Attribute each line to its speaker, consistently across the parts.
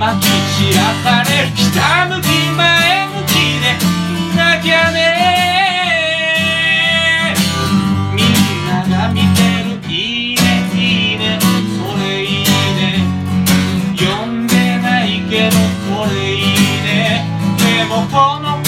Speaker 1: まき散らされるひたむき前向きでなきゃねみんなが見てるいいねいいね。それいいね。呼んでないけどこれいいね。でもこの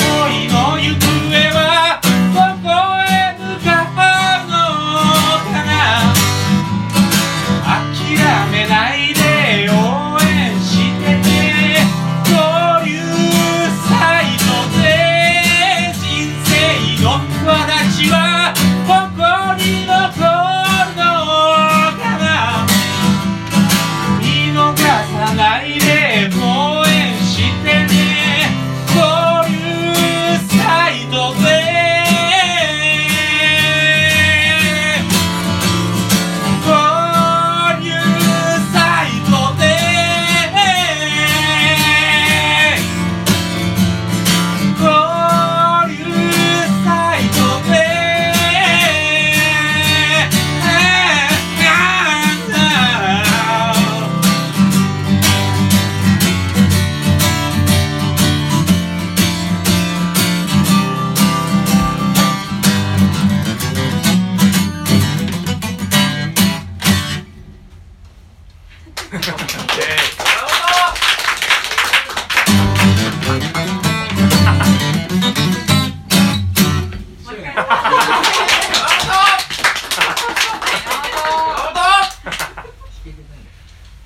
Speaker 1: イエー